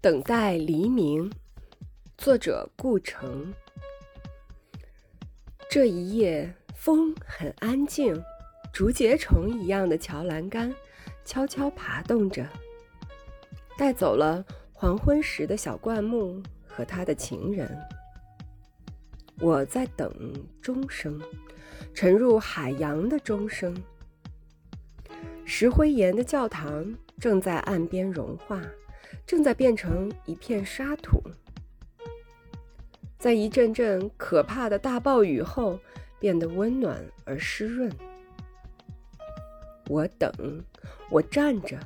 等待黎明，作者顾城。这一夜，风很安静，竹节虫一样的桥栏杆悄悄爬动着，带走了黄昏时的小灌木和他的情人。我在等钟声，沉入海洋的钟声。石灰岩的教堂正在岸边融化。正在变成一片沙土，在一阵阵可怕的大暴雨后变得温暖而湿润。我等，我站着，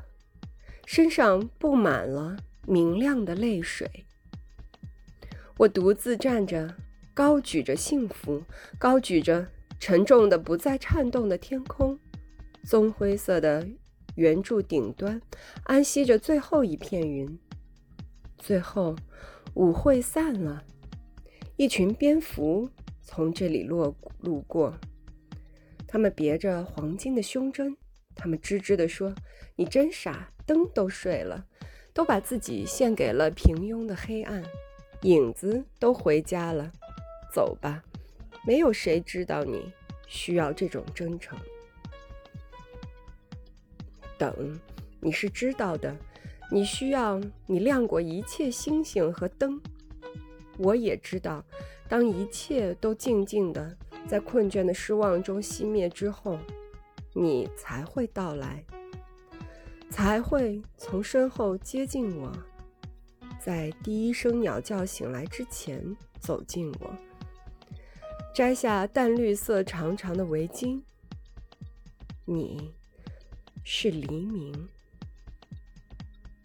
身上布满了明亮的泪水。我独自站着，高举着幸福，高举着沉重的不再颤动的天空，棕灰色的。圆柱顶端安息着最后一片云。最后，舞会散了，一群蝙蝠从这里落路过。它们别着黄金的胸针，它们吱吱地说：“你真傻，灯都睡了，都把自己献给了平庸的黑暗。影子都回家了，走吧，没有谁知道你需要这种真诚。”等，你是知道的，你需要你亮过一切星星和灯。我也知道，当一切都静静的在困倦的失望中熄灭之后，你才会到来，才会从身后接近我，在第一声鸟叫醒来之前走近我，摘下淡绿色长长的围巾。你。是黎明。